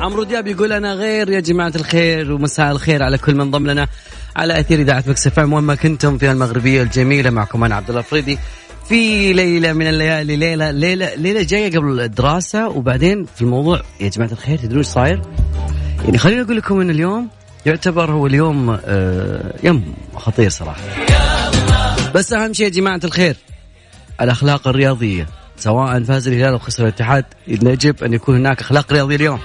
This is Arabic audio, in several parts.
عمرو دياب يقول أنا غير يا جماعة الخير ومساء الخير على كل من ضم لنا على أثير إذاعة مكس وين ما كنتم في المغربية الجميلة معكم أنا عبد الله الفريدي في ليلة من الليالي ليلة ليلة ليلة جاية قبل الدراسة وبعدين في الموضوع يا جماعة الخير تدرون إيش صاير؟ يعني خليني أقول لكم إن اليوم يعتبر هو اليوم آه يوم خطير صراحة. بس أهم شيء يا جماعة الخير الأخلاق الرياضية سواء فاز الهلال أو خسر الاتحاد يجب أن يكون هناك أخلاق رياضية اليوم.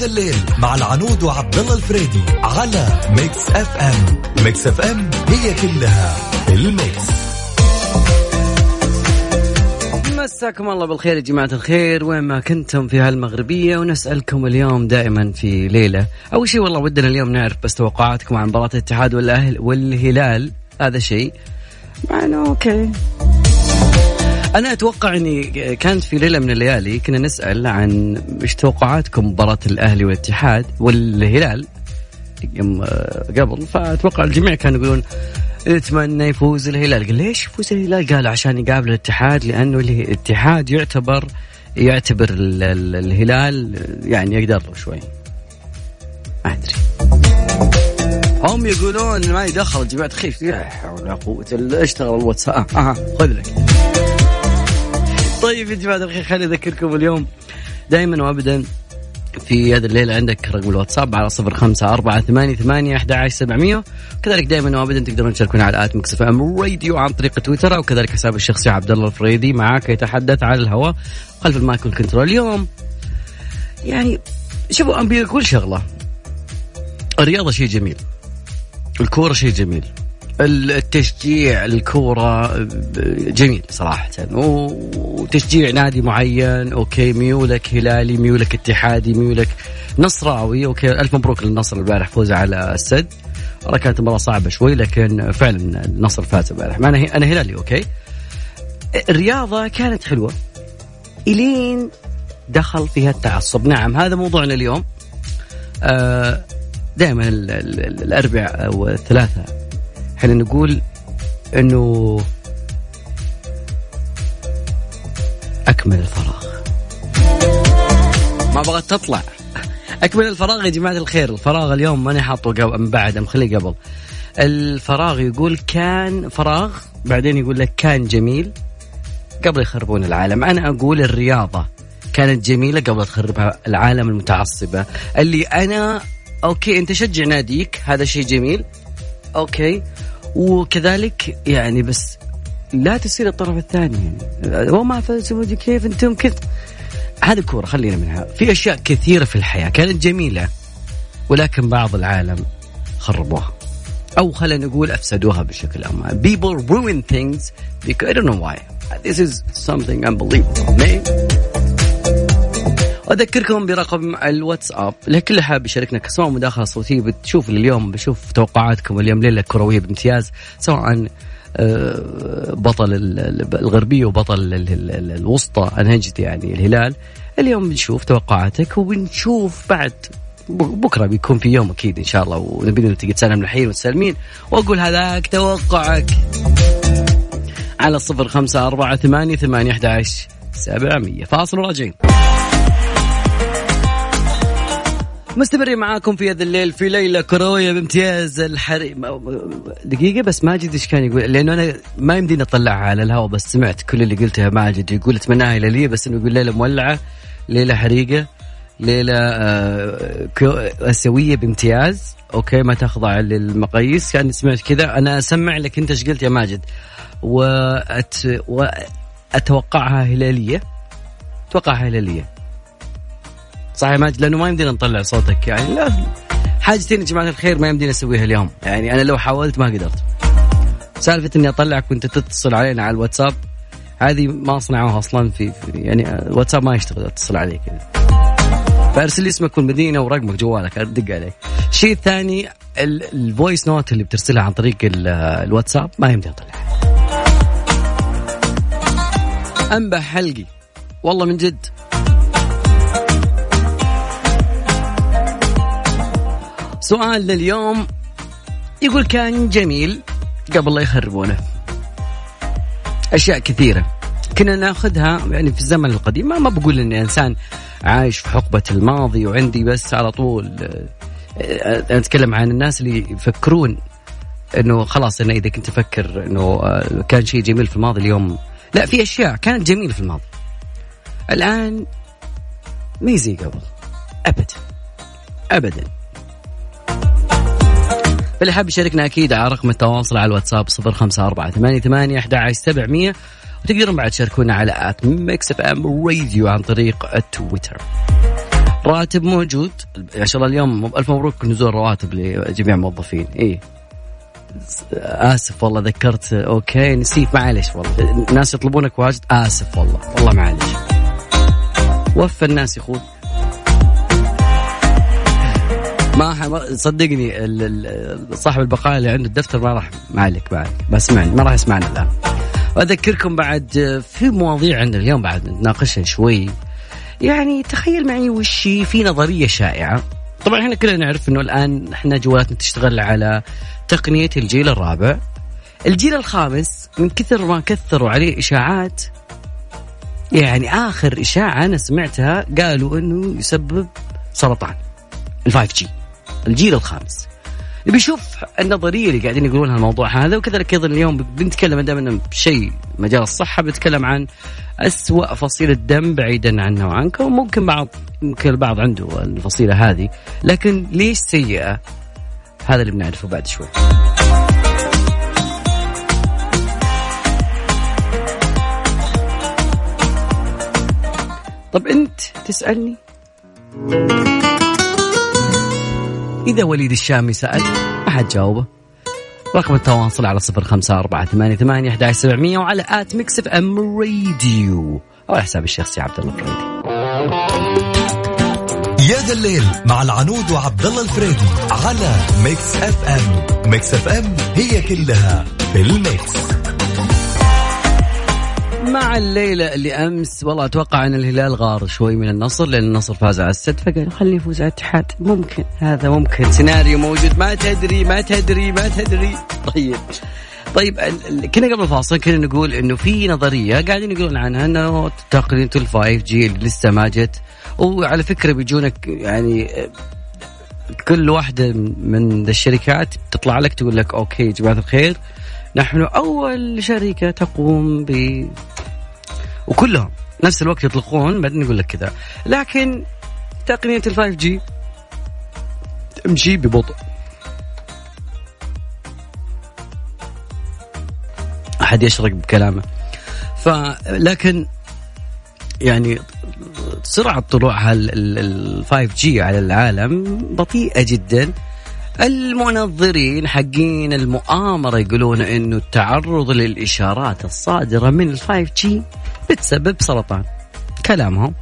ذا ليل مع العنود وعبد الله الفريدي على Mix FM. Mix FM هي كلها ال mix. مساكم الله بالخير يا جماعة الخير. وين ما كنتم في هالمغربية ونسألكم اليوم دائما في ليلة. أول شيء والله ودنا اليوم نعرف بس توقعاتكم عن مباراة الاتحاد والأهل والهلال. هذا شيء. مع انه okay. أنا أتوقع إني كانت في ليلة من الليالي كنا نسأل عن إيش توقعاتكم مباراة الأهلي والاتحاد والهلال يوم آه، قبل. فأتوقع الجميع كانوا يقولون نتمنى يفوز الهلال. قال ليش يفوز الهلال؟ قال عشان يقابل الاتحاد لأنه الاتحاد يعتبر يعتبر الهلال يعني يقدر له شوي. ما أدري. هم يقولون ما يدخل جماعة خيف لا حول ولا قوة الا اشتغل الواتساب. آه خذ لك. طيب يا جماعة الخير خليني أذكركم اليوم دائما وأبدا في هذا الليل عندك رقم الواتساب على صفر خمسة أربعة ثمانية ثمانية أحد سبعمية. كذلك دائما وأبدا تقدرون تشاركون على at Mix FM Radio عن طريق تويتر أو كذلك حساب الشخصي عبد الله الفريدي معك يتحدث على الهواء خلف المايك وال control. اليوم يعني شوفوا أبي أقول شغلة. الرياضة شيء جميل الكورة شيء جميل. التشجيع الكورة جميل صراحة. وتشجيع نادي معين okay ميولك هلالي ميولك اتحادي ميولك نصراوي okay ألف مبروك للنصر البارح فوز على السد. والله كانت مباراة صعبة شوي لكن فعلا النصر فاز البارح. أنا أنا هلالي okay. الرياضة كانت حلوة. إلين دخل فيها التعصب. نعم هذا موضوعنا اليوم. آه، دائما الأربع والثلاثة إحنا نقول إنه أكمل الفراغ؟ ما بغت تطلع. أكمل الفراغ يا جماعة الخير. الفراغ اليوم ماني حاطه قبل من بعد مخليه قبل. الفراغ يقول كان فراغ بعدين يقول لك كان جميل قبل يخربون العالم. أنا أقول الرياضة كانت جميلة قبل تخربها العالم المتعصبة. اللي أنا okay أنت شجع ناديك هذا شيء جميل. okay. وكذلك يعني بس لا تصير الطرف الثاني. يعني وما فازوا كيف أنتم كذا هذه كورة خلينا منها. في أشياء كثيرة في الحياة كانت جميلة ولكن بعض العالم خربوها. أو خلينا نقول أفسدوها بشكل عام people ruin things because I don't know why. This is something unbelievable. واذكركم برقم الواتساب لكل حاب يشاركنا سواء مداخله صوتية بتشوف اليوم بشوف توقعاتكم اليوم ليله كروية بامتياز سواء آه، بطل الغربية وبطل الوسطى انهجت يعني الهلال. اليوم بنشوف توقعاتك وبنشوف بعد بكرة بيكون في يوم أكيد إن شاء الله ونبي تيجي تسلم الحين وتسلمين وأقول هذاك توقعك. على الصفر خمسة أربعة ثمانية ثمانية أحد عشر سبعمية. فاصل وراجعين. مستمرين معاكم في هذا الليل في ليلة كروية بامتياز الحري دقيقة بس ماجد إيش كان يقول لأنه أنا ما يمديني أطلعها على الهواء بس سمعت كل اللي قلته يا ماجد يقول أتمناها هلالية بس إنه يقول ليلة مولعة ليلة حريقة ليلة آه آسيوية بامتياز. أوكي ما تخضع للمقاييس يعني سمعت كذا. أنا أسمع لك أنت إيش قلت يا ماجد. وأت... وأتوقعها هلالية. أتوقعها هلالية. صحيح ماجد لأنه ما يمدينا نطلع صوتك يعني لا. حاجتين يا جماعة الخير ما يمدينا نسويها اليوم. يعني أنا لو حاولت ما قدرت. سالفة إني اطلعك وانت تتصل علينا على الواتساب. هذه ما صنعوها أصلا في, في يعني الواتساب ما يشتغل أتصل عليك. كذا فأرسل لي اسمك والمدينة ورقمك جوالك ادق عليه. الشيء الثاني ال voice note اللي بترسلها عن طريق الواتساب ما يمدي اطلعها انبح حلقي. والله من جد. سؤال لليوم يقول كان جميل قبل لا يخربونه. أشياء كثيرة كنا ناخذها يعني في الزمن القديم. ما, ما بقول إني إنسان عايش في حقبة الماضي وعندي بس على طول أنا آه، آه، أتكلم عن الناس اللي يفكرون إنه خلاص إنه إذا كنت أفكر إنه آه، كان شيء جميل في الماضي اليوم. لا في أشياء كانت جميلة في الماضي. الآن ما زي قبل. ابدا. ابدا. فاللي حاب يشاركنا أكيد على رقم التواصل على الواتساب 054 88 11700 وتقدرون بعد تشاركونا على at Mix FM Radio عن طريق التويتر راتب موجود. ما شاء الله اليوم ألف مبروك نزول الرواتب لجميع الموظفين. إيه آسف والله ذكرت. أوكي نسيت. معلش والله. الناس يطلبونك واجد. آسف والله. والله معلش وفى الناس يا ما صدقني صاحب البقاله اللي عنده الدفتر ما راح ما عليك ما عليك بسمعني ما راح يسمعنا الآن. واذكركم بعد في مواضيع عندنا اليوم بعد نتناقشها شوي. يعني تخيل معي وش في نظرية شائعة. طبعا إحنا كلنا نعرف إنه الآن إحنا جوالاتنا تشتغل على تقنية الجيل الرابع. الجيل الخامس من كثر ما كثروا عليه إشاعات يعني آخر إشاعة أنا سمعتها قالوا إنه يسبب سرطان ال 5 جي الجيل الخامس نبي نشوف النظرية اللي قاعدين يقولونها الموضوع هذا وكذلك أيضا اليوم بنتكلم دائما بشيء مجال الصحة بنتكلم عن أسوأ فصيلة دم بعيدا عنا وعنكم ممكن بعض ممكن البعض عنده الفصيلة هذه لكن ليش سيئة؟ هذا اللي بنعرفه بعد شوي. طب أنت تسألني إذا وليد الشامي سأل ما حد جاوبه. رقم التواصل على صفر خمسة أربعة ثمانية ثمانية أحد سبعمية وعلى at Mix FM Radio أو حساب الشخصي عبد الله الفريدي. يا ذا ليل مع العنود وعبد الله الفريدي على Mix FM. Mix FM هي كلها في ال mix. مع الليلة اللي أمس. والله أتوقع أن الهلال غار شوي من النصر لأن النصر فاز على السد فقال خليه يفوز على الاتحاد. ممكن. هذا ممكن. سيناريو موجود. ما تدري ما تدري ما تدري. طيب. طيب كنا قبل الفاصل كنا نقول إنه في نظرية قاعدين يقولون عنها إنه تقنية ال five G اللي لسه ما جت. وعلى فكرة بيجونك يعني كل واحدة من الشركات تطلع لك تقول لك okay جماعة الخير نحن أول شركة تقوم ب وكلهم نفس الوقت يطلقون بعدين يقول لك كذا. لكن تقنية ال 5 G تمشي ببطء. أحد يشرق بكلامه. فلكن يعني سرعه طلوع ال 5 G على العالم بطيئه جدا. المنظرين حقين المؤامرة يقولون إنه التعرض للإشارات الصادرة من ال five G بتسبب سرطان. كلامهم.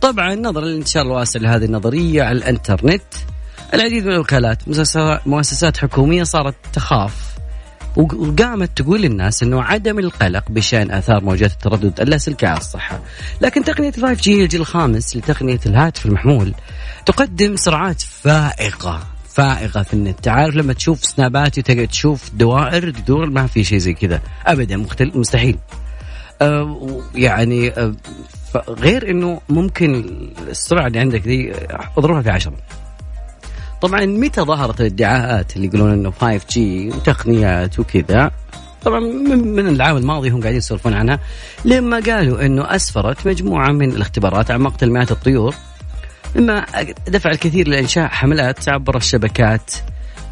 طبعا نظرا للانتشار الواسع لهذه النظرية على الإنترنت العديد من الوكالات مؤسسات حكومية صارت تخاف. وقامت تقول للناس إنه عدم القلق بشأن آثار موجات التردد اللاسلكية على الصحة، لكن تقنية 5 جي الجيل الخامس لتقنية الهاتف المحمول. تقدم سرعات فائقة فائقة في النت. تعرف لما تشوف سنابات وتقعد تشوف دوائر تدور ما في شيء زي كذا. ابدا مختل... مستحيل. يعني غير إنه ممكن السرعة اللي عندك دي أضربها في عشرة. طبعا متى ظهرت الادعاءات اللي يقولون إنه 5 جي وتقنيات وكذا؟ طبعا من العام الماضي هم قاعدين يسولفون عنها لما قالوا إنه أسفرت مجموعة من الاختبارات عن مقتل مئات الطيور مما دفع الكثير لإنشاء حملات عبر الشبكات.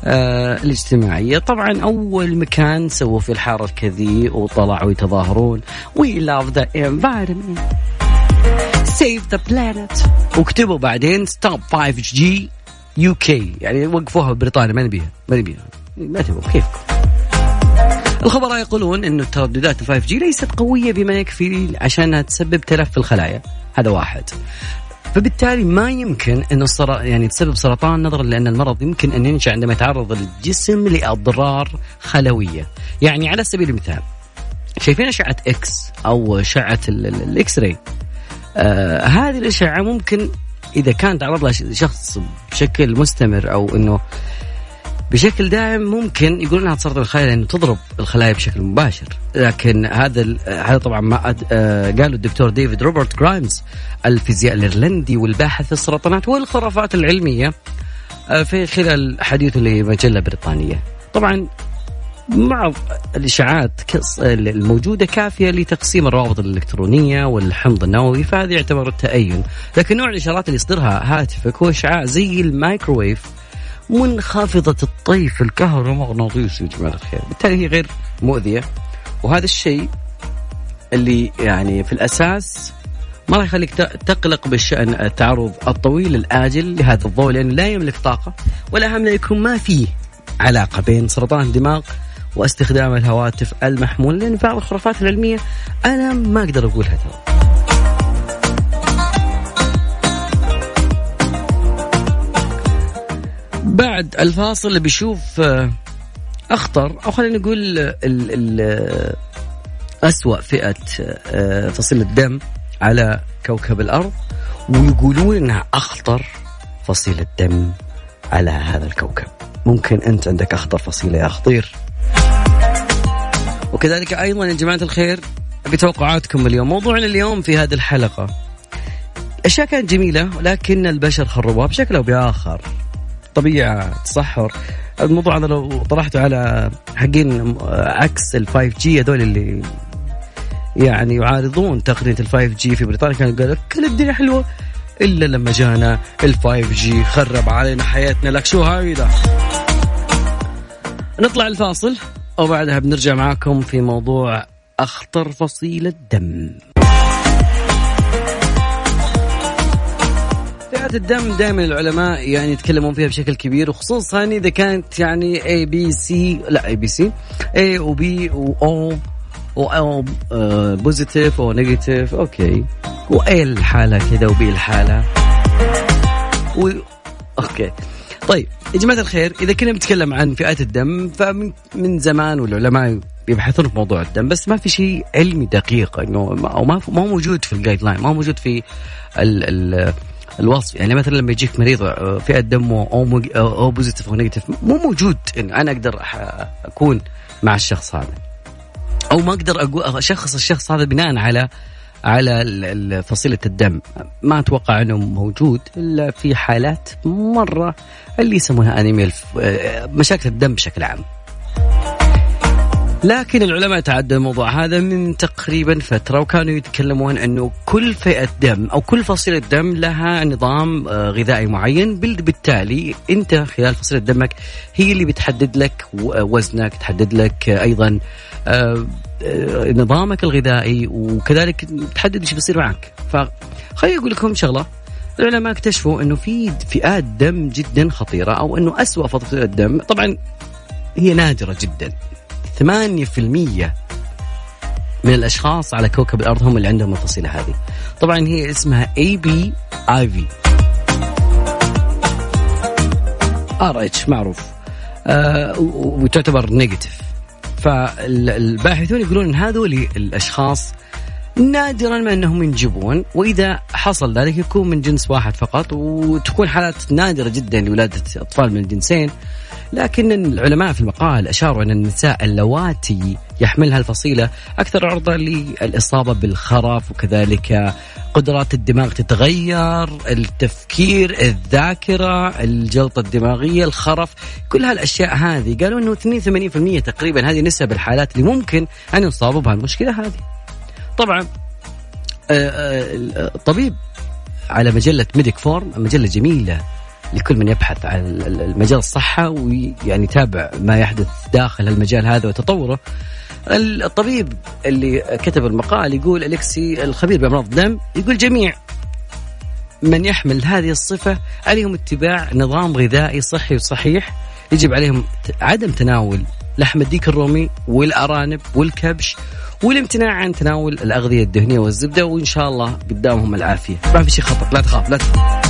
آه الاجتماعية طبعا أول مكان سووا في الحارة الكذي وطلعوا يتظاهرون. We love the environment. Save the planet. وكتبوا بعدين Stop 5G UK يعني وقفوها بريطانيا. ما نبيها. ما نبيها. ما تبغوا. كيفكم الخبراء يقولون انه ترددات 5 جي ليست قوية بما يكفي عشانها تسبب تلف في الخلايا. هذا واحد. فبالتالي ما يمكن انه الصرا يعني تسبب سرطان نظرا لأن المرض يمكن أن ينشأ عندما يتعرض الجسم لأضرار خلوية. يعني على سبيل المثال شايفين اشعه X أو اشعه ال X-ray آه هذه الأشعة ممكن إذا كان تعرض لها شخص بشكل مستمر أو إنه بشكل دائم ممكن يقولون إنها تسرطن الخلايا لأنه تضرب الخلايا بشكل مباشر. لكن هذا هذا طبعا ما آه، قاله الدكتور ديفيد روبرت جرايمز الفيزياء الإيرلندي والباحث في السرطانات والخرافات العلمية آه، في خلال حديثه لمجلة بريطانية. طبعا بعض الإشاعات الموجودة كافية لتقسيم الروابط الإلكترونية والحمض النووي فهذا يعتبر التأين. لكن نوع الإشارات اللي يصدرها هاتفك هو إشعاع زي المايكروويف منخفضة الطيف الكهرومغناطيسي يا جماعة الخير. بالتالي هي غير مؤذية. وهذا الشيء اللي يعني في الأساس ما راح يخليك تقلق بالشأن التعرض الطويل الآجل لهذا الضوء لأنه لا يملك طاقة والأهم لا يكون ما فيه علاقة بين سرطان الدماغ واستخدام الهواتف المحمولة لأن بعض الخرافات العلمية أنا ما أقدر أقولها ترى بعد الفاصل بيشوف آه، أخطر أو خلينا نقول ال ال اسوء فئة آه، فصيله دم على كوكب الأرض ويقولون إنها أخطر فصيلة دم على هذا الكوكب. ممكن أنت عندك أخطر فصيلة يا خطير وكذلك أيضا يا جماعة الخير بتوقعاتكم اليوم. موضوعنا اليوم في هذه الحلقة أشياء كانت جميلة ولكن البشر خربوها بشكل أو بآخر. طبيعة تصحر. الموضوع هذا لو طرحته على حقين عكس ال 5 G هذول اللي يعني يعارضون تقنية ال 5 G في بريطانيا كانوا قالوا كل الدنيا حلوة إلا لما جانا ال 5 G خرب علينا حياتنا. لك شو هاي نطلع الفاصل وبعدها بنرجع معاكم في موضوع أخطر فصيلة دم فئات الدم دائما العلماء يعني يتكلمون فيها بشكل كبير وخصوصا إذا كانت يعني A B C لا A B C A و B و O O positive O negative okay. و A الحالة كذا و B الحالة. و... okay. طيب يا جماعة الخير إذا كنا بنتكلم عن فئات الدم فمن زمان والعلماء يبحثون في موضوع الدم بس ما في شيء علمي دقيق إنه أو ما ما موجود في ال guideline ما موجود في ال ال الوصف يعني مثلا لما يجيك مريض آه، فئة دمه أو O positive أو negative مو موجود. إن أنا أقدر أكون مع الشخص هذا. أو ما أقدر أشخص الشخص هذا بناء على على فصيلة الدم. ما أتوقع أنه موجود إلا في حالات مرة اللي يسمونها أنيميا آه، مشاكل الدم بشكل عام. لكن العلماء تعدوا الموضوع هذا من تقريبا فترة وكانوا يتكلمون أنه كل فئة دم أو كل فصيلة دم لها نظام آه، غذائي معين بالتالي أنت خلال فصيلة دمك هي اللي بتحدد لك وزنك تحدد لك أيضا آه، آه، نظامك الغذائي وكذلك تحدد إيش بيصير معك. فخليني أقول لكم شغلة. العلماء اكتشفوا أنه في فئات دم جدا خطيرة أو أنه اسوء فصيلة الدم طبعا هي نادرة جدا. 8% من الأشخاص على كوكب الأرض هم اللي عندهم الفصيلة هذه. طبعا هي اسمها اي بي A في RH معروف. آه وتعتبر negative فالباحثون يقولون إن هذول الأشخاص نادرا ما أنهم ينجبون وإذا حصل ذلك يكون من جنس واحد فقط وتكون حالات نادرة جدا لولادة أطفال من الجنسين. لكن العلماء في المقال أشاروا أن النساء اللواتي يحملها الفصيلة أكثر عرضة للإصابة بالخرف وكذلك قدرات الدماغ تتغير التفكير الذاكرة الجلطة الدماغية الخرف كل هالأشياء هذه. قالوا إنه 82% تقريبا هذه نسب الحالات اللي ممكن أن يصابوا بهالمشكلة هذه. طبعا. الطبيب آه، آه، على مجلة Medic Forum مجلة جميلة لكل من يبحث عن مجال الصحة ويعني يتابع ما يحدث داخل المجال هذا وتطوره. الطبيب اللي كتب المقال يقول أليكسي الخبير بأمراض الدم يقول جميع من يحمل هذه الصفة عليهم اتباع نظام غذائي صحي وصحيح. يجب عليهم عدم تناول لحم الديك الرومي والأرانب والكبش والامتناع عن تناول الأغذية الدهنية والزبدة وإن شاء الله قدامهم العافية. ما في شيء خطر. لا تخاف لا تخاف.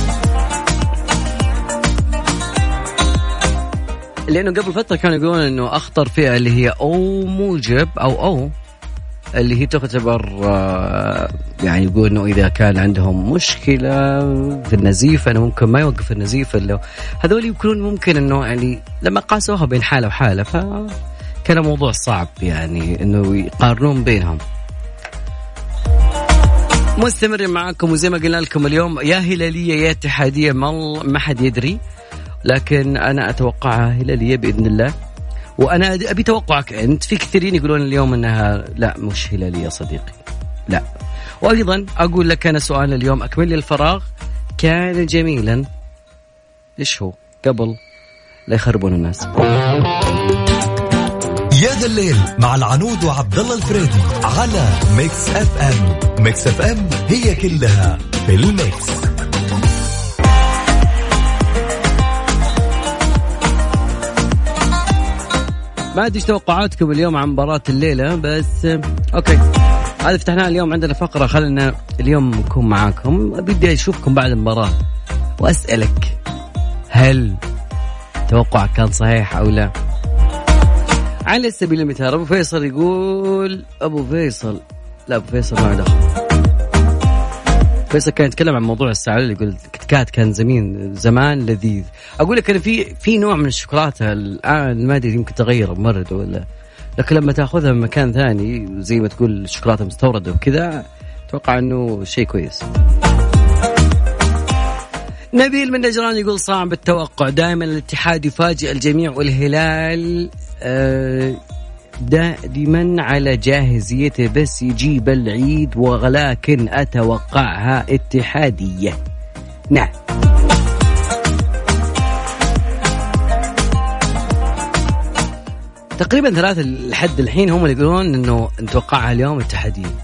لأنه قبل فترة كانوا يقولون إنه أخطر فئة اللي هي أو موجب أو أو اللي هي تعتبر آه، يعني يقول إنه إذا كان عندهم مشكلة في النزيف انه ممكن ما يوقف النزيف إلا هذول يكونون ممكن إنه يعني لما قاسوها بين حالة وحالة فكان موضوع صعب يعني إنه يقارنون بينهم. مستمرين معاكم وزي ما قلنا لكم اليوم يا هلالية يا اتحادية ما حد يدري. لكن أنا أتوقعها هلالية بإذن الله. وأنا أبي توقعك أنت. في كثيرين يقولون اليوم إنها لا مش هلالية صديقي. لا. وأيضا أقول لك أنا سؤال اليوم أكمل لي الفراغ. كان جميلا. إيش هو؟ قبل لا يخربون الناس. يا ذا الليل مع العنود وعبد الله الفريدي على Mix FM. Mix FM هي كلها في ال mix. ما ادري توقعاتكم اليوم عن مباراة الليلة؟ بس okay. هذا فتحناه اليوم عندنا فقرة خلينا اليوم نكون معاكم. بدي أشوفكم بعد المباراة وأسألك هل توقعك كان صحيح أو لا؟ على سبيل المثال أبو فيصل يقول أبو فيصل لا أبو فيصل ما دخل. فيصل كان يتكلم عن موضوع الساعة اللي يقول كات كان زمين زمان لذيذ. أقول لك أنا في في نوع من الشوكولاتة الآن ما أدري يمكن تغير مرد ولا لكن لما تأخذها من مكان ثاني زي ما تقول الشوكولاته مستوردة وكذا أتوقع إنه شيء كويس. نبيل من نجران يقول صعب التوقع. دائما الاتحاد يفاجئ الجميع والهلال آه دائما على جاهزيته بس يجيب العيد ولكن أتوقعها اتحادية. نعم. تقريبا ثلاثة لحد الحين هم اللي يقولون إنه نتوقعها اليوم اتحادية.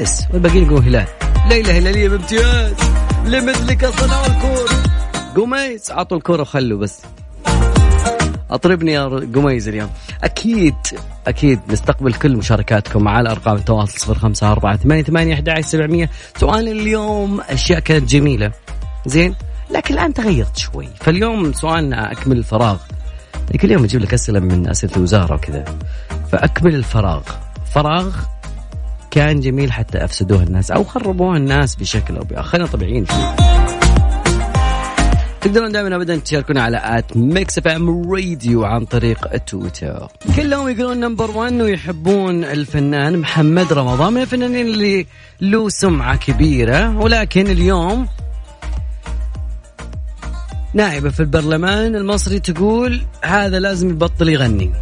بس والباقيين يقولون هلال. ليلة هلالية بامتياز لمثلك صنعوا الكورة. قميس عطوا الكورة وخلوا بس. أطربني يا قميز اليوم. أكيد أكيد نستقبل كل مشاركاتكم على أرقام التواصل صفر خمسة أربعة ثمانية ثمانية أحد سبعمية. سؤال اليوم أشياء كانت جميلة. زين لكن الآن تغيرت شوي. فاليوم سؤالنا أكمل الفراغ. كل يوم أجيب لك أسئلة من أسئلة الوزارة وكذا. فأكمل الفراغ. فراغ كان جميل حتى أفسدوه الناس أو خربوه الناس بشكل أو بآخر. خلينا طبيعيين. فيه تقدرون دائما ابدا تشاركونا على at Mix FM Radio عن طريق تويتر. كلهم يقولون number 1 ويحبون الفنان محمد رمضان من الفنانين اللي له سمعة كبيرة. ولكن اليوم نائبة في البرلمان المصري تقول هذا لازم يبطل يغني.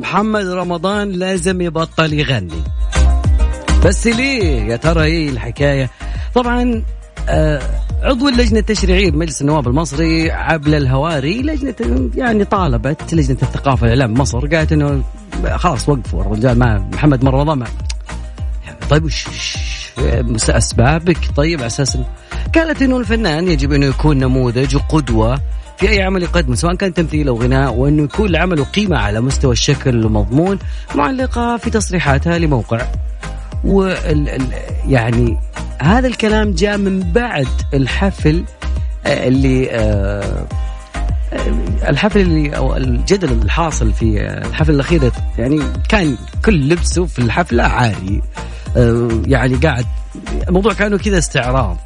محمد رمضان لازم يبطل يغني. بس ليه يا ترى إيه الحكاية؟ طبعا آه، عضو اللجنة التشريعية بمجلس النواب المصري عبل الهواري لجنة يعني طالبت لجنة الثقافة والإعلام بمصر قالت إنه خلاص وقفوا الرجال ما محمد رمضان طيب وش أسبابك؟ طيب على أساس قالت إنه الفنان يجب إنه يكون نموذج وقدوة في أي عمل يقدمه سواء كان تمثيل أو غناء وأنه يكون لعمله قيمة على مستوى الشكل والمضمون معلقة في تصريحاتها لموقع. وال يعني هذا الكلام جاء من بعد الحفل آه، اللي آه، آه، الحفل اللي أو الجدل الحاصل في الحفل الأخير. يعني كان كل لبسه في الحفلة عاري يعني قاعد الموضوع كانه كذا استعراض.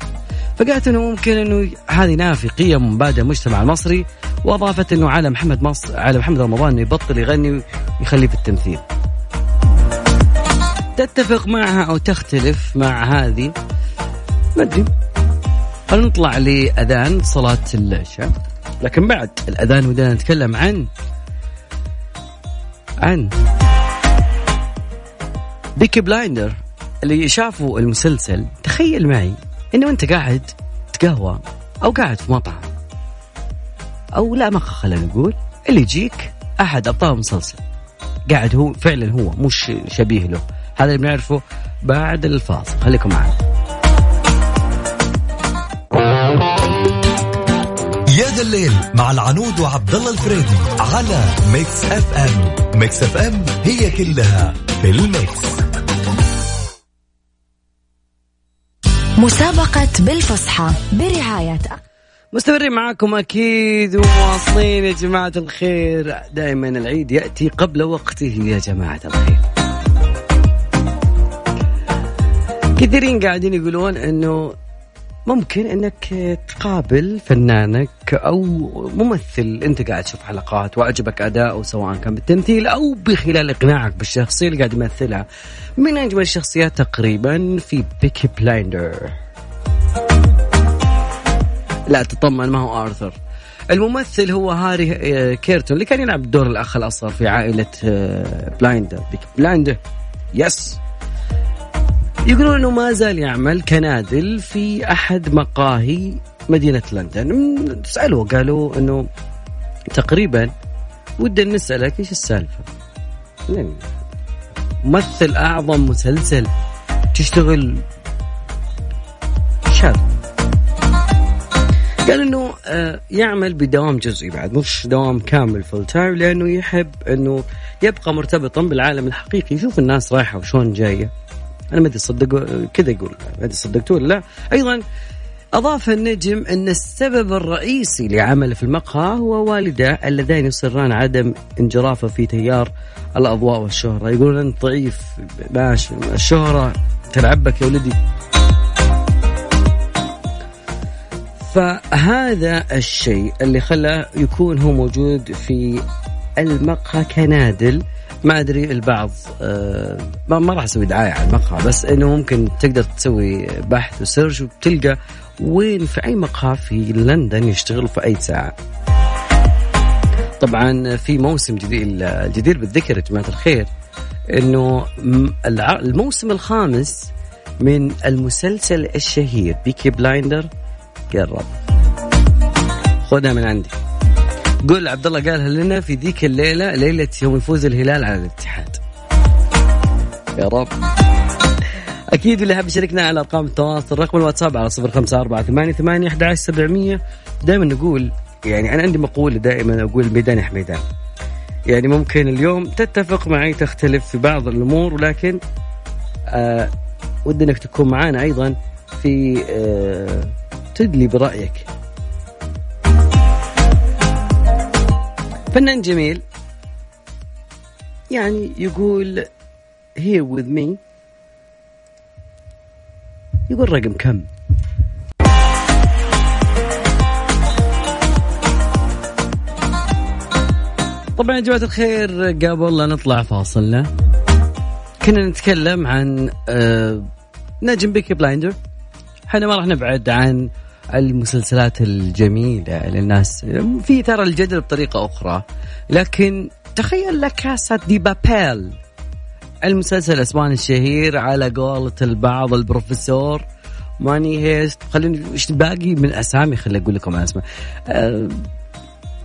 فقالت إنه ممكن إنه هذه نافي قيم ومبادئ المجتمع المصري وأضافت إنه على محمد مصر على محمد رمضان إنه يبطل يغني ويخليه في التمثيل. تتفق معها أو تختلف مع هذه؟ ما أدري. خلينا نطلع لأذان صلاة العشاء. لكن بعد الأذان ودنا نتكلم عن عن بيكي بلايندر اللي شافوا المسلسل. تخيل معي. إنه أنت قاعد تقهوى أو قاعد في مطعم. أو لا ما خلينا نقول اللي يجيك أحد أبطال المسلسل قاعد هو فعلا هو مش شبيه له. هذا اللي بنعرفه بعد الفاصل. خليكم معنا. ذا الليل مع العنود وعبد الله الفريدي على Mix FM. Mix FM هي كلها في الميكس. مسابقة بالفصحى برعاية مستمرين معاكم أكيد وواصلين يا جماعة الخير. دائما العيد يأتي قبل وقته يا جماعة الخير. كثيرين قاعدين يقولون إنه ممكن إنك تقابل فنانك أو ممثل أنت قاعد تشوف حلقات وأعجبك اداؤه سواء كان بالتمثيل أو بخلال إقناعك بالشخصيه اللي قاعد يمثلها. من أجمل الشخصيات تقريبا في Peaky Blinder لا تطمن ما هو آرثر. الممثل هو هاري آه، كيرتون اللي كان يلعب دور الأخ الاصغر في عائلة آه، Blinder. Peaky Blinder yes يقولون إنه ما زال يعمل كنادل في أحد مقاهي مدينة لندن. سألوه قالوا إنه تقريبا ودنا نسألك إيش السالفة؟ ممثل أعظم مسلسل تشتغل شاب. قال إنه آه، يعمل بدوام جزئي بعد مش دوام كامل full time لأنه يحب إنه يبقى مرتبطا بالعالم الحقيقي. يشوف الناس رايحة وشون جاية. أنا ما أدري صدقوا كذا يقول. ما أدري صدقتوه ولا لا. أيضا أضاف النجم أن السبب الرئيسي لعمله في المقهى هو والداه اللذان يصران عدم انجرافه في تيار الأضواء والشهرة. يقولون أنت ضعيف ماشي الشهرة تلعبك يا ولدي. فهذا الشيء اللي خلاه يكون هو موجود في المقهى كنادل. ما أدري البعض آه ما, ما راح أسوي دعاية على المقهى بس إنه ممكن تقدر تسوي بحث وسيرش وتلقى وين في أي مقهى في لندن يشتغل في أي ساعة. طبعا في موسم جديد الجدير بالذكر يا جماعة الخير إنه الموسم الخامس من المسلسل الشهير بيكي بلايندر قرب خذها من عندي قول عبد الله قالها لنا في ذيك الليلة ليلة يوم يفوز الهلال على الاتحاد. يا رب. أكيد اللي حاب يشاركنا على أرقام التواصل رقم الواتساب على صفر خمسة أربعة ثمانية ثمانية أحد سبعمية. دائما نقول يعني أنا عندي مقولة دائما أقول ميدان يعني ممكن اليوم تتفق معي تختلف في بعض الأمور ولكن آه ودي إنك تكون معانا أيضا في آه تدلي برأيك. فنان جميل. يعني يقول here with me. يقول رقم كم؟ طبعا يا جماعة الخير قبل لا نطلع فاصلنا كنا نتكلم عن آه نجم بيكي بلايندر. إحنا ما راح نبعد عن المسلسلات الجميلة للناس. في ترى الجدل بطريقة أخرى لكن تخيل لك كاسة دي بابيل المسلسل الأسباني الشهير على قولة البعض البروفيسور ماني هيست. خليني إيش باقي من أسامي؟ خليني أقول لكم اسماء أه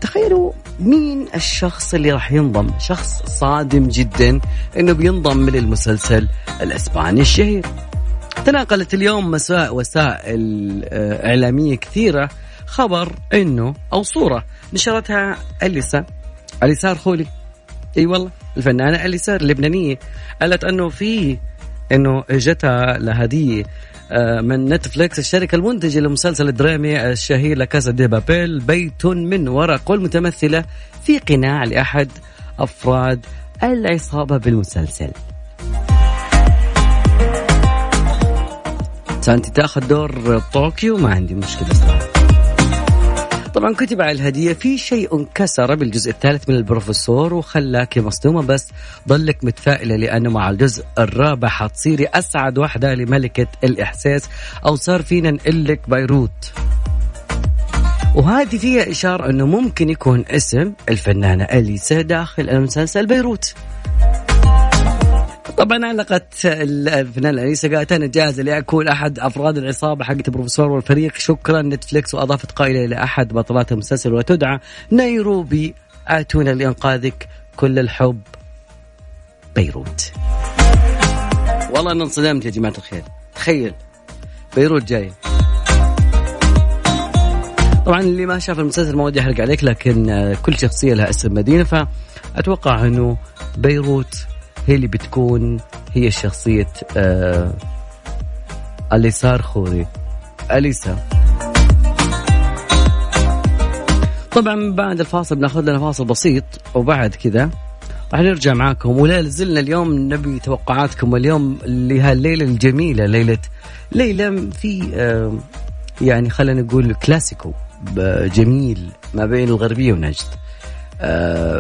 تخيلوا مين الشخص اللي راح ينضم؟ شخص صادم جدا إنه بينضم للمسلسل الأسباني الشهير. تناقلت اليوم مساء وسائل آه، إعلامية كثيرة خبر أنه أو صورة نشرتها أليسا. أليسار خولي إي والله الفنانة اليسار اللبنانية. قالت إنه في إنه إجتها لهديه آه، من نتفليكس الشركة المنتجة لمسلسل الدرامي الشهير لكاسا دي بابيل بيت من ورق والمتمثلة في قناع لأحد أفراد العصابة بالمسلسل. أنت تاخذ دور طوكيو ما عندي مشكلة صراحة. طبعا كتب على الهدية في شيء انكسر بالجزء الثالث من البروفيسور وخلاك مصدومة بس ضلك متفائلة لأنه مع الجزء الرابع حتصيري أسعد واحدة لملكة الإحساس أو صار فينا نقلك بيروت. وهذه فيها إشارة أنه ممكن يكون اسم الفنانة أليسا داخل المسلسل بيروت. طبعا علقت الفنان اليسا قالت أنا جاهزه لاكون أحد أفراد العصابة حقت البروفيسور والفريق. شكرا نتفليكس وأضافت قائلة إلى أحد بطلات المسلسل وتدعى نيروبي. آتونا لإنقاذك. كل الحب. بيروت. والله أنا انصدمت يا جماعة الخير. تخيل. بيروت جاي. طبعا اللي ما شاف المسلسل ما ودي أحرق عليك لكن كل شخصية لها اسم مدينة فأتوقع إنه بيروت هي اللي بتكون هي شخصية آه اليسار خوري أليسا. طبعا بعد الفاصل بناخذ لنا فاصل بسيط وبعد كذا راح نرجع معاكم. ولا زلنا اليوم نبي توقعاتكم اليوم لهالليلة الجميلة ليلة ليلة في آه يعني خلينا نقول كلاسيكو جميل ما بين الغربية ونجد.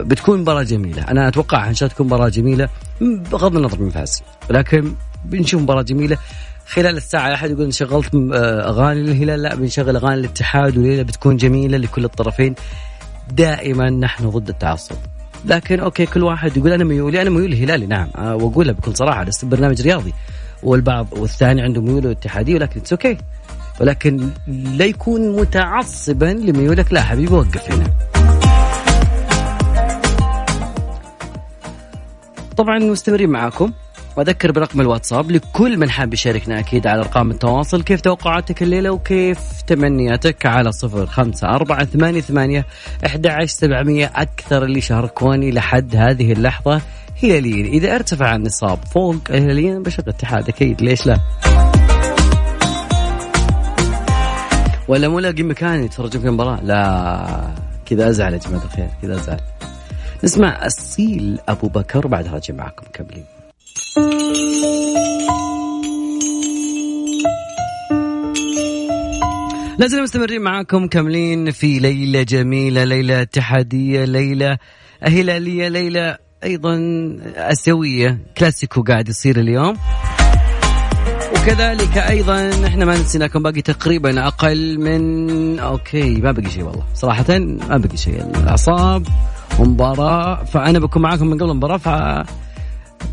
بتكون مباراة جميلة. أنا أتوقع شاء تكون مباراة جميلة بغض النظر من فاز. لكن بنشوف مباراة جميلة. خلال الساعة أحد يقول شغلت آه، أغاني للهلال. لا بنشغل أغاني الاتحاد وليلة بتكون جميلة لكل الطرفين. دائما نحن ضد التعصب. لكن okay كل واحد يقول أنا ميولي أنا ميولي هلالي نعم آه، وأقولها بكل صراحة. بس برنامج رياضي. والبعض والثاني عنده ميول اتحاديه ولكن it's okay ولكن لا يكون متعصبا لميولك. لا حبيبي وقف هنا. طبعا مستمرين معاكم. وأذكر برقم الواتساب لكل من حاب يشاركنا أكيد على أرقام التواصل. كيف توقعاتك الليلة وكيف تمنياتك؟ على صفر خمسة أربعة ثمانية ثمانية أحد سبعمية. أكثر اللي شاركوني لحد هذه اللحظة هلاليين إذا أرتفع النصاب فوق الهلاليين بشغل اتحاد أكيد. ليش لا؟ ولا مو لاقي مكان يتفرجون في المباراة؟ لا. كذا أزعل يا جماعة الخير كذا أزعل. نسمع أصيل أبو بكر بعد راجع معكم كملين لازم مستمرين معاكم كاملين في ليلة جميلة ليلة اتحادية ليلة هلالية ليلة أيضا آسيوية. كلاسيكو قاعد يصير اليوم. وكذلك أيضا إحنا ما نسيناكم باقي تقريبا أقل من أوكي ما بقي شيء والله. صراحة ما بقي شيء. الأعصاب ومباراه فأنا بكون معاكم من قبل المباراة ف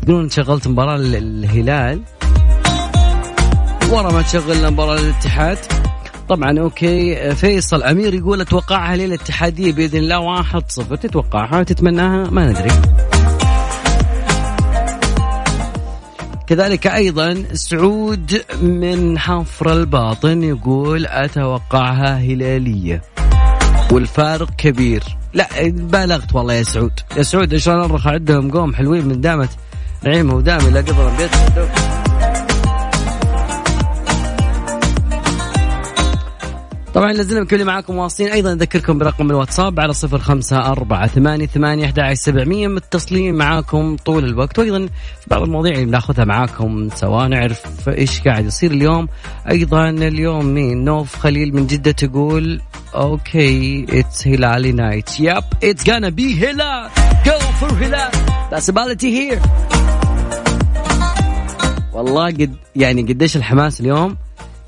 يقولون شغلت مباراة الهلال ورا ما تشغل مباراة الاتحاد طبعا أوكي فيصل أمير يقول أتوقعها ليله اتحاديه بإذن الله واحد صفر. تتوقعها؟ تتمناها؟ ما ندري كذلك أيضا سعود من حفر الباطن يقول أتوقعها هلالية. والفارق كبير. لا بالغت والله يا سعود. يا سعود إيش نرخ عندهم قوم حلوين من دامت نعيمه ودامي لا قبل بيت طبعا لازلنا مكملين معاكم واصلين. أيضا أذكركم برقم الواتساب على صفر خمسة أربعة ثمانية ثمانية سبعمية. متصلين معاكم طول الوقت. وأيضا في بعض المواضيع اللي بناخذها معاكم سوا. نعرف إيش قاعد يصير اليوم. أيضا اليوم مين؟ نوف خليل من جدة تقول okay it's هلالي night yep it's gonna be هلال. go for هلال. Possibility here والله قد يعني قديش الحماس اليوم.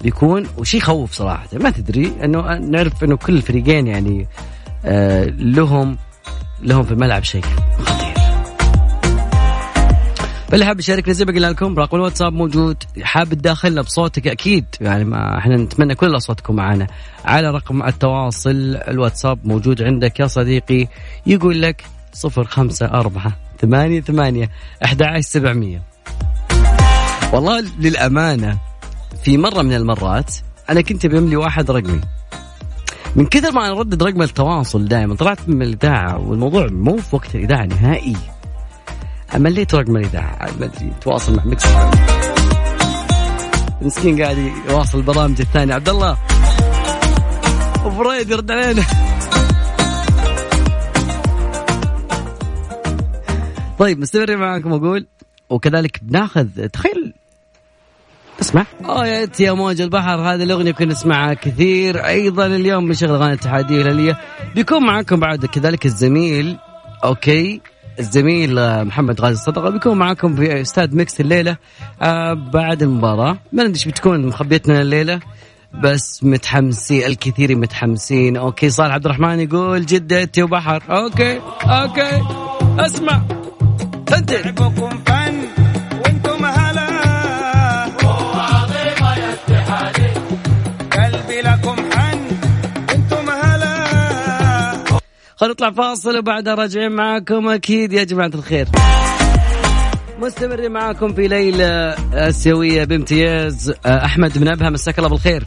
بيكون وشي يخوف صراحة. ما تدري إنه نعرف إنه كل الفريقين يعني آه لهم لهم في الملعب شيء خطير. فاللي حاب يشاركنا زي ما قلنا لكم رقم الواتساب موجود. حاب تداخلنا بصوتك أكيد. يعني ما إحنا نتمنى كل أصواتكم معنا. على رقم التواصل الواتساب موجود عندك يا صديقي. يقول لك صفر خمسة أربعة ثمانية ثمانية أحد عشر سبعمية. والله للأمانة في مرة من المرات أنا كنت بملي واحد رقمي. من كثر ما أنا أردد رقم التواصل دائما طلعت من الإذاعة والموضوع مو في وقت الإذاعة نهائي. مليت رقم الإذاعة ما أدري تواصل مع مكس مسكين قاعد يواصل البرامج الثانية. عبد الله وفريد يرد علينا. طيب مستمر معاكم أقول. وكذلك بناخذ تخيل اسمع آه يا يا موج البحر. هذه الأغنية كنا نسمعها كثير. أيضا اليوم بنشغل اغاني الاتحادية الهلالية. بيكون معكم بعد كذلك الزميل okay الزميل آه، محمد غازي الصدقة. بيكون معكم في استاد Mix الليلة آه بعد المباراة. ما ندري بتكون مخبيتنا الليلة بس متحمسين الكثير متحمسين. okay صالح عبد الرحمن يقول جدة وبحر okay okay أسمع. أنت. خلينا نطلع فاصل وبعدها راجعين معاكم أكيد يا جماعة الخير. مستمرين معاكم في ليلة آسيوية بامتياز آه، أحمد بن أبها مساك الله بالخير.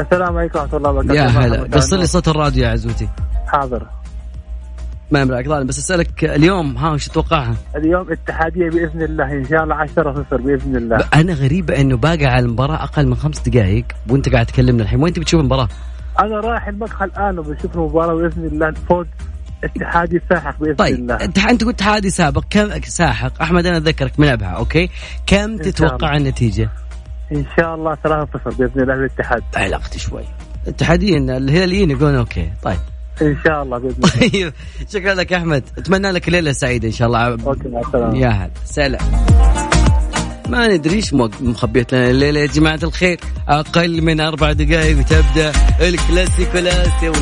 السلام عليكم ورحمة الله وبركاته. يا هلا. قصر لي صوت الراديو يا عزوتي. حاضر. ما يملك ظالم. بس أسألك اليوم ها وش تتوقعها؟ اليوم اتحادية بإذن الله إن شاء الله 10 0 بإذن الله. أنا غريبه أنه باقي على المباراة أقل من خمس دقائق وأنت قاعد تكلمنا الحين. وين تبي تشوف المباراة؟ أنا رايح المقهى الآن وبشوف المباراة بإذن الله فوز. اتحادي ساحق بإذن الله. طيب انت انت قلت حادي سابق كم ساحق. أحمد أنا أتذكرك من أبها أوكي؟ كم تتوقع الله. النتيجة؟ إن شاء الله 3 0 بإذن الله للاتحاد علاقتي شوي. اتحاديين الهلاليين يقولون أوكي. طيب. إن شاء الله بإذن الله. طيب. شكرا لك يا أحمد. أتمنى لك ليلة سعيدة إن شاء الله. أوكي مع السلامة. يا هلا. سلام. ما ندري إيش مخبيت لنا الليلة يا جماعة الخير أقل من أربع دقائق وتبدا الكلاسيكو الآسيوي.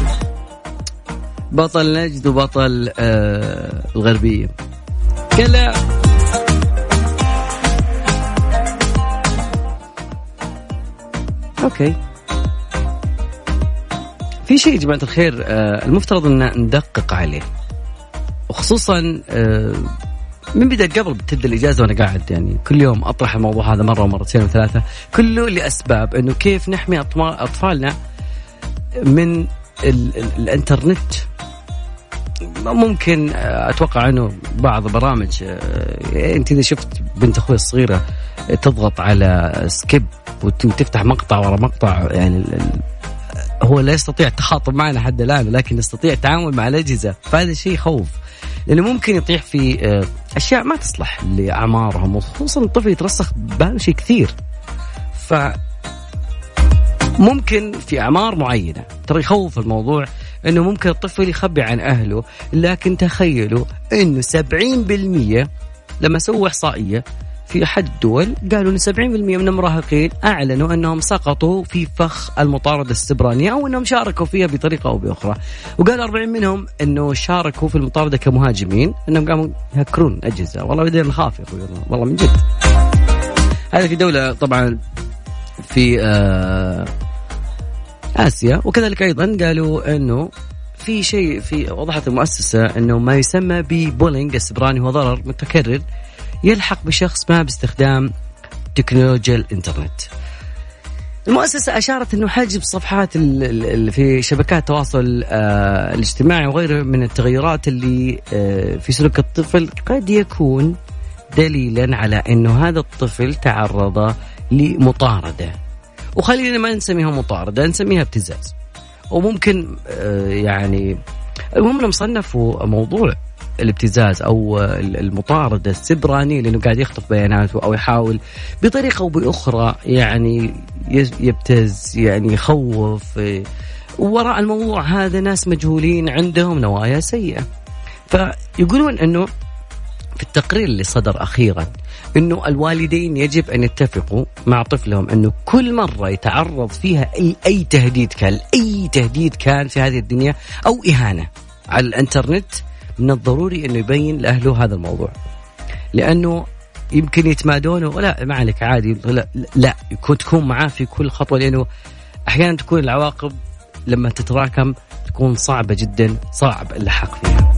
بطل نجد وبطل آه الغربية. كلا أوكي. في شيء يا جماعة الخير آه المفترض إن ندقق عليه وخصوصا آه من بدا قبل بتبدأ الإجازة وأنا قاعد يعني كل يوم أطرح الموضوع هذا مرة ومرتين وثلاثة. كله لأسباب إنه كيف نحمي أطفالنا من ال ال الإنترنت. ممكن آه، أتوقع إنه بعض البرامج آه، أنت إذا شفت بنت أخوي الصغيرة تضغط على سكيب وتفتح مقطع ورا مقطع يعني هو لا يستطيع التخاطب معنا حد الآن لكن يستطيع التعامل مع الأجهزة. فهذا شيء يخوف لأنه ممكن يطيح في آه، أشياء ما تصلح لأعمارهم وخصوصا الطفل يترسخ بباله شيء كثير. ف ممكن في أعمار معينة ترى يخوف الموضوع إنه ممكن الطفل يخبي عن أهله لكن تخيلوا إنه 70% لما سووا إحصائية في أحد الدول قالوا إن 70% من المراهقين أعلنوا أنهم سقطوا في فخ المطاردة السبرانيه أو أنهم شاركوا فيها بطريقة أو بأخرى. وقال 40 منهم إنه شاركوا في المطاردة كمهاجمين إنهم قاموا يهكرون اجهزه والله بدينا نخاف يا أخوي والله من جد. هذه في دولة طبعا في آه آسيا. وكذلك أيضا قالوا إنه في شيء في وضحت المؤسسة إنه ما يسمى ببولينج السبراني هو ضرر متكرر. يلحق بشخص ما باستخدام تكنولوجيا الانترنت. المؤسسة أشارت أنه حجب ال- في شبكات التواصل آه، الاجتماعي وغيره من التغيرات اللي آه، في سلوك الطفل قد يكون دليلا على أنه هذا الطفل تعرض لمطاردة وخلينا ما نسميها مطاردة نسميها ابتزاز وممكن آه، يعني المهم صنفوا موضوع الابتزاز أو المطارده السبرانيه لأنه قاعد يخطف بياناته أو يحاول بطريقة أو بأخرى يعني يبتز يعني يخوف. وراء الموضوع هذا ناس مجهولين عندهم نوايا سيئة. فيقولون أنه في التقرير اللي صدر أخيرا أنه الوالدين يجب أن يتفقوا مع طفلهم أنه كل مرة يتعرض فيها أي تهديد كان أي تهديد كان في هذه الدنيا أو إهانة على الإنترنت من الضروري إنه يبين لأهله هذا الموضوع. لأنه يمكن يتمادون ولا ما عليك عادي. لا, لا تكون معاه في كل خطوة لأنه أحيانا تكون العواقب لما تتراكم تكون صعبة جدا صعب اللحاق فيها.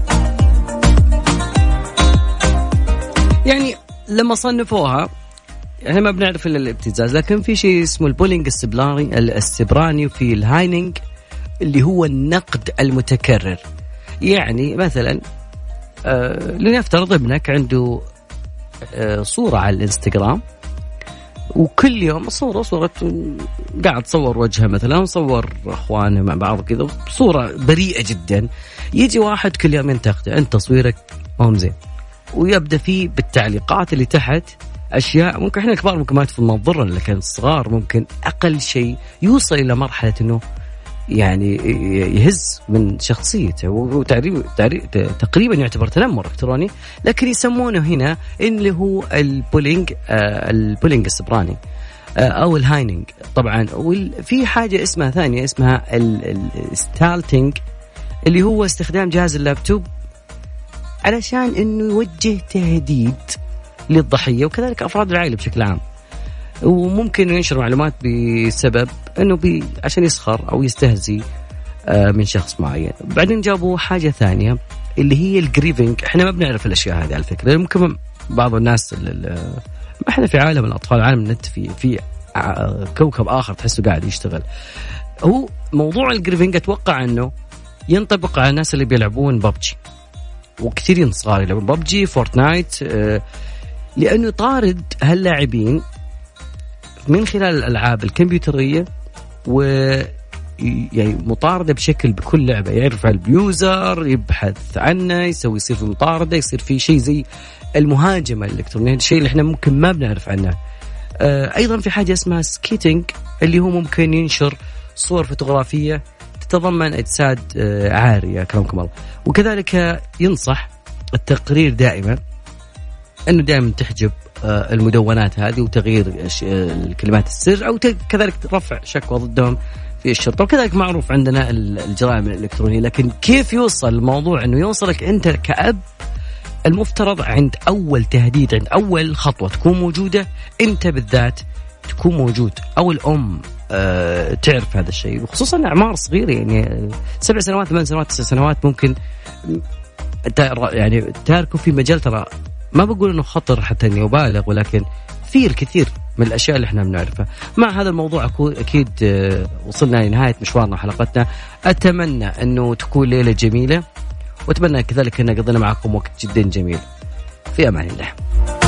يعني لما صنفوها إحنا ما بنعرف إلا الابتزاز لكن في شيء اسمه ال bullying السبراني وفي الهايننج اللي هو النقد المتكرر. يعني مثلا آه لنفترض ابنك عنده آه صورة على الإنستغرام وكل يوم صورة صورة قاعد تصور وجهه مثلا وصور أخوانه مع بعض كذا صورة بريئة جدا. يجي واحد كل يوم ينتقده أنت تصويرك ما زين. ويبدأ فيه بالتعليقات اللي تحت أشياء ممكن إحنا الكبار ممكن ما تضرنا لكن الصغار ممكن أقل شيء يوصل إلى مرحلة إنه يعني يهز من شخصيته تقريبا يعتبر تنمر إلكتروني لكن يسمونه هنا اللي هو ال bullying آه ال bullying السبراني آه أو الهايننج طبعا وفي حاجة اسمها ثانية اسمها ال stalking اللي هو استخدام جهاز اللابتوب علشان إنه يوجه تهديد للضحية وكذلك أفراد العائلة بشكل عام. وممكن ينشر معلومات بسبب إنه بي عشان يسخر أو يستهزي من شخص معين. بعدين جابوا حاجة ثانية اللي هي ال griefing، إحنا ما بنعرف الأشياء هذه على فكرة، ممكن بعض الناس ما إحنا في عالم الأطفال عالم النت في في كوكب آخر تحسه قاعد يشتغل. هو موضوع ال griefing أتوقع إنه ينطبق على الناس اللي بيلعبون ببجي. وكثيرين صغار يلعبون ببجي فورتنايت آه، لأنه طارد هاللاعبين من خلال الألعاب الكمبيوترية و يعني مطاردة بشكل بكل لعبة. يرفع البيوزر يبحث عنه يسوي يصير في مطاردة يصير في شيء زي المهاجمة الإلكترونية. الشيء اللي إحنا ممكن ما بنعرف عنه. آه، أيضا في حاجة اسمها sexting اللي هو ممكن ينشر صور فوتوغرافية تتضمن أجساد آه، عارية كرمكم الله. وكذلك ينصح التقرير دائما إنه دائما تحجب المدونات هذه وتغيير آه، الكلمات السر أو كذلك رفع شكوى ضدهم في الشرطة وكذلك معروف عندنا ال- الجرائم الإلكترونية. لكن كيف يوصل الموضوع إنه يوصلك أنت كأب المفترض عند أول تهديد عند أول خطوة تكون موجودة أنت بالذات تكون موجود أو الأم آه تعرف هذا الشيء. وخصوصا أعمار صغيرة يعني آه، سبع سنوات ثمان سنوات تسع سنوات ممكن يعني تاركه في مجال ترى ما بقول إنه خطر حتى إني أبالغ ولكن في الكثير من الأشياء اللي إحنا بنعرفها. مع هذا الموضوع أكيد آه، وصلنا لنهاية مشوارنا وحلقتنا. أتمنى إنه تكون ليلة جميلة وأتمنى كذلك إن قضينا معكم وقت جدا جميل. في أمان الله.